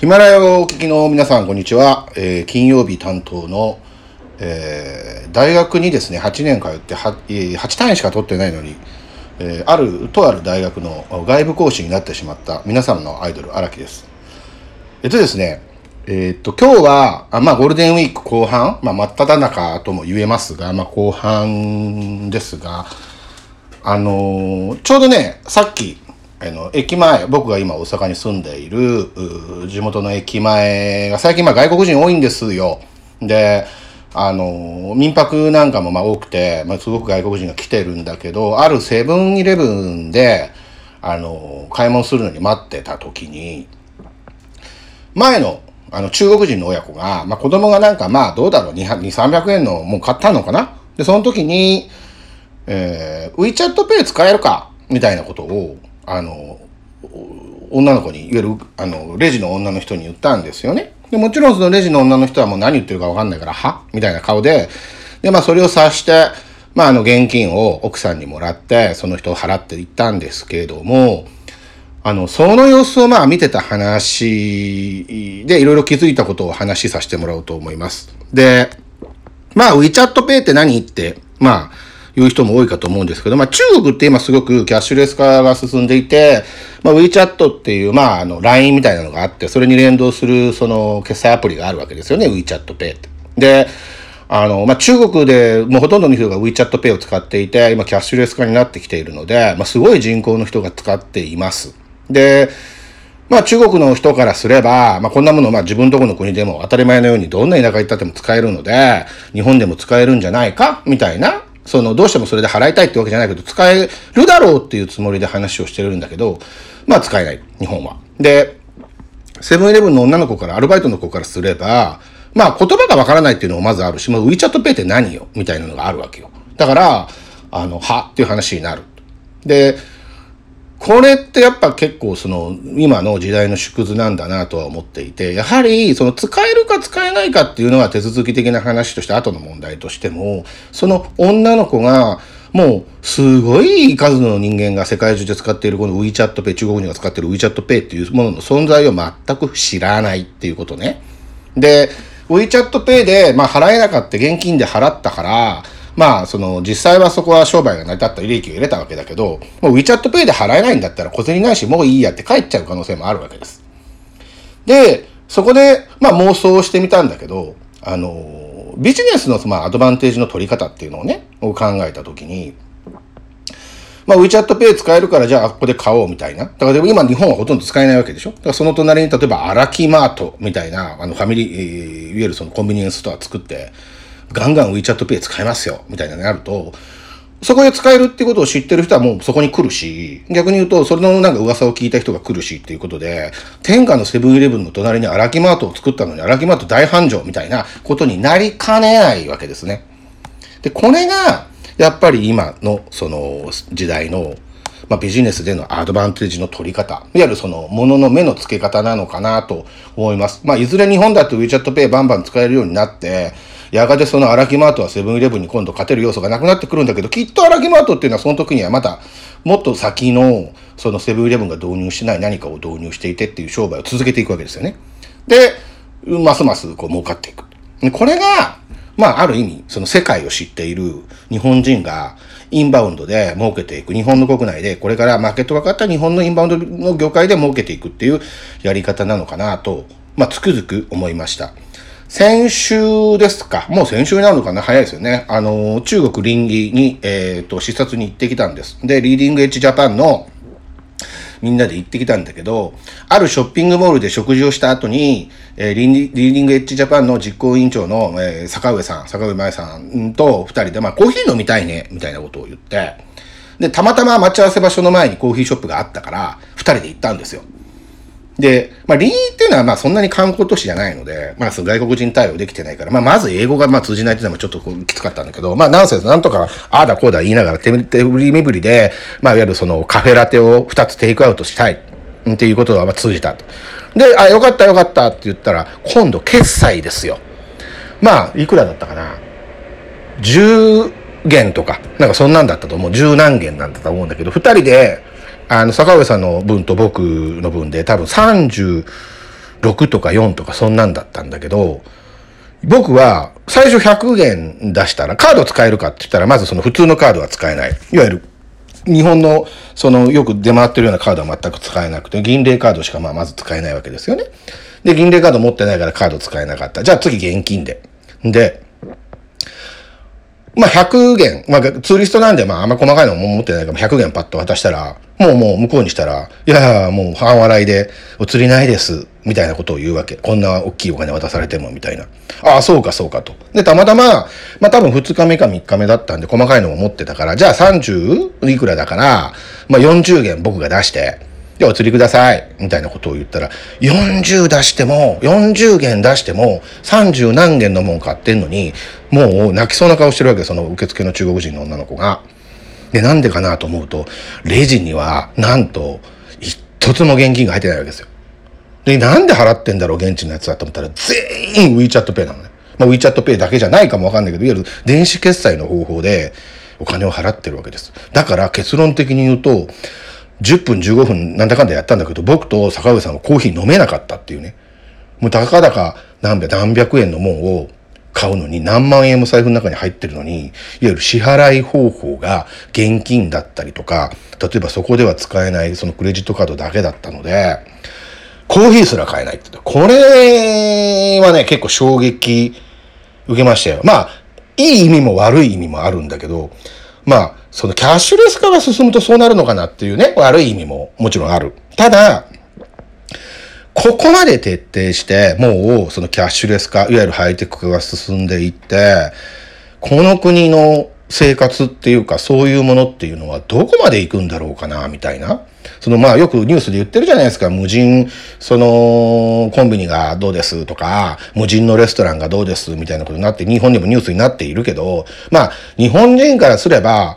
ヒマラヤをお聞きの皆さん、こんにちは。えー金曜日担当の、えー大学にですね、8年通っては、えー8単位しか取ってないのに、えーある、とある大学の外部講師になってしまった皆さんのアイドル、荒木です。えっとですね、えーっと、今日は、あまあ、ゴールデンウィーク後半、まあ、真っ只中とも言えますが、まあ、後半ですが、あのーちょうどね、さっき、あの、駅前、僕が今大阪に住んでいる、地元の駅前が最近まあ外国人多いんですよ。で、あの民泊なんかもまあ多くて、まあ、すごく外国人が来てるんだけど、あるセブンイレブンで、あの買い物するのに待ってた時に、前の、あの、中国人の親子が、まあ、子供がなんか、まあ、どうだろう、200、300円のもう買ったのかな？で、その時に、えー、WeChat Pay 使えるか？みたいなことを、あの、女の子に、いわゆる、あの、レジの女の人に言ったんですよね。で、もちろんそのレジの女の人はもう何言ってるかわかんないから、は？みたいな顔で、で、まあ、それを察して、まあ、あの、現金を奥さんにもらって、その人を払っていったんですけれども、あの、その様子をまあ見てた話でいろいろ気づいたことを話しさせてもらおうと思います。で、まあ WeChat Pay って何って、まあ言う人も多いかと思うんですけど、まあ中国って今すごくキャッシュレス化が進んでいて、まあ WeChat っていうまああの LINE みたいなのがあって、それに連動するその決済アプリがあるわけですよね、WeChat Pay って。で、あの、まあ、中国でもうほとんどの人が WeChat Pay を使っていて、今キャッシュレス化になってきているので、まあ、すごい人口の人が使っています。で、まあ中国の人からすれば、まあこんなものまあ自分のとこの国でも当たり前のようにどんな田舎行ったっても使えるので、日本でも使えるんじゃないかみたいな、そのどうしてもそれで払いたいってわけじゃないけど、使えるだろうっていうつもりで話をしてるんだけど、まあ使えない、日本は。で、セブンイレブンの女の子から、アルバイトの子からすれば、まあ言葉がわからないっていうのもまずあるし、まあ WeChat Pay って何よ？みたいなのがあるわけよ。だから、あの、はっていう話になる。で、これってやっぱ結構その今の時代の縮図なんだなとは思っていて、やはりその使えるか使えないかっていうのは手続き的な話として後の問題としても、その女の子がもうすごい数の人間が世界中で使っているこの WeChat Pay、中国人が使っている WeChat Pay っていうものの存在を全く知らないっていうことね。で、WeChat Pay で、まあ払えなかった現金で払ったから、まあ、その、実際はそこは商売が成り立った利益を入れたわけだけど、もう WeChat Pay で払えないんだったら小銭ないし、もういいやって帰っちゃう可能性もあるわけです。で、そこで、まあ妄想してみたんだけど、あの、ビジネスの、まあ、アドバンテージの取り方っていうのをね、を考えたときに、まあ、WeChat Pay 使えるから、じゃあ、ここで買おうみたいな。だから、でも今、日本はほとんど使えないわけでしょだから、その隣に、例えば、アラキマートみたいな、あの、ファミリー、えーいわゆるそのコンビニエンスストア作って、ガンガン WeChat Pay 使えますよみたいなのになると、そこで使えるってことを知ってる人はもうそこに来るし、逆に言うと、それのなんか噂を聞いた人が来るしっていうことで、天下のセブンイレブンの隣にアラキマートを作ったのに、アラキマート大繁盛みたいなことになりかねないわけですね。で、これが、やっぱり今の、その、時代の、まあ、ビジネスでのアドバンテージの取り方、いわゆるその、ものの目の付け方なのかなと思います。まあ、いずれ日本だって WeChat Pay バンバン使えるようになって、やがてそのアラキマートはセブンイレブンに今度勝てる要素がなくなってくるんだけど、きっとアラキマートっていうのはその時にはまた、もっと先の、そのセブンイレブンが導入しない何かを導入していてっていう商売を続けていくわけですよね。で、ますますこう儲かっていく。これが、まあ、ある意味、その世界を知っている日本人がインバウンドで儲けていく。日本の国内で、これからマーケットが変わった日本のインバウンドの業界で儲けていくっていうやり方なのかなと、まあ、つくづく思いました。先週ですか。もう先週になるのかな早いですよね。あの、中国臨時に、えっ、と、視察に行ってきたんです。で、リーディングエッジジャパンのみんなで行ってきたんだけど、あるショッピングモールで食事をした後に、えーリーディングエッジジャパンの実行委員長の、えー坂上さん、坂上真さんと二人で、まあコーヒー飲みたいね、みたいなことを言って、で、たまたま待ち合わせ場所の前にコーヒーショップがあったから、二人で行ったんですよ。で、まあ、臨沂っていうのはまあそんなに観光都市じゃないので、まあその外国人対応できてないから、まあまず英語がまあ通じないっていうのもちょっときつかったんだけど、まあなんせなんとか、ああだこうだ言いながら手手振り身振りで、まあいわゆるそのカフェラテを2つテイクアウトしたいっていうことがまあ通じたと。で、あ、よかったよかったって言ったら、今度決済ですよ。まあ、いくらだったかな？10元とか、なんかそんなんだったと思う。十何元なんだと思うんだけど、2人で、あの、坂上さんの分と僕の分で多分36とか4とかそんなんだったんだけど、僕は最初100元出したらカード使えるかって言ったらまずその普通のカードは使えない。いわゆる日本のそのよく出回ってるようなカードは全く使えなくて銀霊カードしかまあまず使えないわけですよね。で、銀霊カード持ってないからカード使えなかった。じゃあ次現金で。で、まあ100元、まあツーリストなんでまああんま細かいのも持ってないから100元パッと渡したら、もうもう向こうにしたら、いやいや、もう半笑いで、お釣りないです、みたいなことを言うわけ。こんな大きいお金渡されても、みたいな。ああ、そうかそうかと。で、たまたま、まあ多分2日目か3日目だったんで、細かいのも持ってたから、じゃあ30いくらだから、まあ40元僕が出して、で、お釣りください。みたいなことを言ったら、40出しても、40元出しても、30何元のもん買ってんのに、もう泣きそうな顔してるわけその受付の中国人の女の子が。で、なんでかなと思うと、レジには、なんと、一つも現金が入ってないわけですよ。で、なんで払ってんだろう、現地のやつだと思ったら、全員 WeChat Pay なのね。まあ、WeChat Pay だけじゃないかもわかんないけど、いわゆる電子決済の方法でお金を払ってるわけです。だから結論的に言うと、10分15分なんだかんだやったんだけど、僕と坂上さんはコーヒー飲めなかったっていうね。もうたかだか何百何百円のもんを買うのに何万円も財布の中に入ってるのに、いわゆる支払い方法が現金だったりとか、例えばそこでは使えないそのクレジットカードだけだったので、コーヒーすら買えないって。これはね、結構衝撃受けましたよ。まあ、いい意味も悪い意味もあるんだけど、まあ、そのキャッシュレス化が進むとそうなるのかなっていうね、悪い意味ももちろんある。ただ、ここまで徹底して、もうそのキャッシュレス化、いわゆるハイテク化が進んでいって、この国の生活っていうかそういうものっていうのはどこまで行くんだろうかな、みたいな。そのまあよくニュースで言ってるじゃないですか。無人、そのコンビニがどうですとか、無人のレストランがどうですみたいなことになって、日本でもニュースになっているけど、まあ日本人からすれば、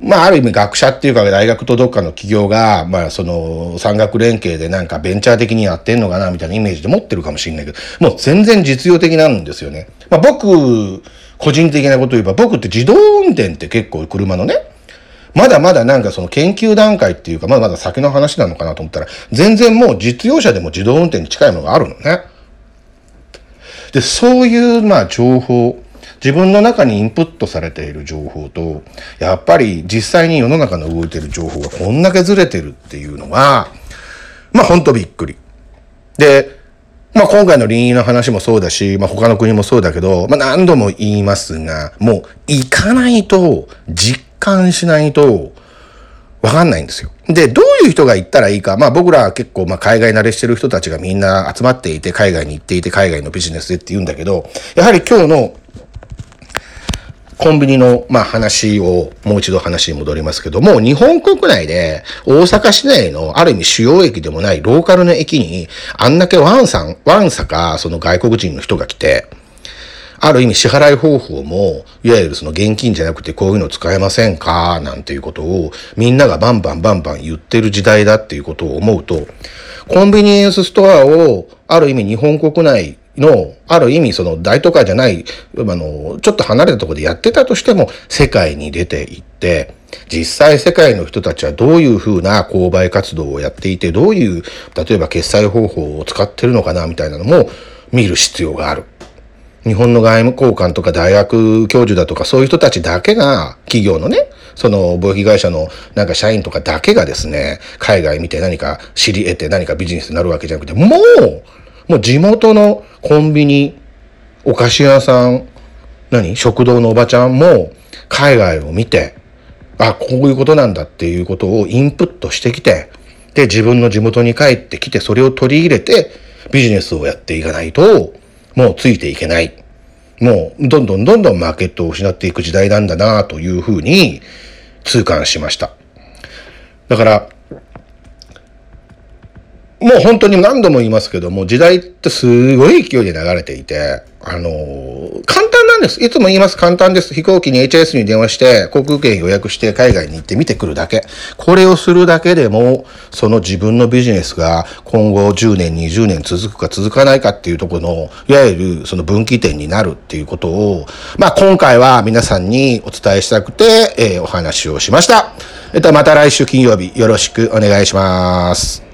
まあ、ある意味学者っていうか大学とどっかの企業が、まあ、その産学連携でなんかベンチャー的にやってんのかなみたいなイメージで持ってるかもしれないけど、もう全然実用的なんですよね。まあ、僕、個人的なことを言えば、僕って自動運転って結構車のね、まだまだなんかその研究段階っていうか、まだまだ先の話なのかなと思ったら、全然もう実用車でも自動運転に近いものがあるのね。で、そういう、まあ、情報、自分の中にインプットされている情報と、やっぱり実際に世の中の動いている情報がこんだけずれてるっていうのは、まあほんとびっくり。で、まあ今回の臨時の話もそうだし、まあ他の国もそうだけど、まあ何度も言いますが、もう行かないと、実感しないと、わかんないんですよ。で、どういう人が行ったらいいか。まあ僕らは結構まあ海外慣れしてる人たちがみんな集まっていて、海外に行っていて、海外のビジネスでって言うんだけど、やはり今日のコンビニの、まあ、話を、もう一度話に戻りますけども、日本国内で、大阪市内の、ある意味主要駅でもないローカルの駅に、あんだけワンさん、ワンサか、その外国人の人が来て、ある意味支払い方法も、いわゆるその現金じゃなくてこういうの使えませんかなんていうことをみんながバンバンバンバン言ってる時代だっていうことを思うと、コンビニエンスストアをある意味日本国内の、ある意味その大都会じゃない、あの、ちょっと離れたところでやってたとしても、世界に出ていって、実際世界の人たちはどういうふうな購買活動をやっていて、どういう、例えば決済方法を使ってるのかな、みたいなのも見る必要がある。日本の外務交換とか大学教授だとかそういう人たちだけが、企業のね、その貿易会社のなんか社員とかだけがですね、海外見て何か知り得て何かビジネスになるわけじゃなくて、もう、もう地元のコンビニ、お菓子屋さん、何？食堂のおばちゃんも海外を見て、あ、こういうことなんだっていうことをインプットしてきて、で、自分の地元に帰ってきて、それを取り入れて、ビジネスをやっていかないと、もうついていけない。もう、どんどんどんどんマーケットを失っていく時代なんだなというふうに痛感しました。だから、もう本当に何度も言いますけども、時代ってすごい勢いで流れていて、あのー、簡単なんです。いつも言います。簡単です。飛行機に HS に電話して、航空券予約して海外に行って見てくるだけ。これをするだけでも、その自分のビジネスが今後10年、20年続くか続かないかっていうところの、いわゆるその分岐点になるっていうことを、まあ今回は皆さんにお伝えしたくて、えー、お話をしました。えっと、また来週金曜日よろしくお願いします。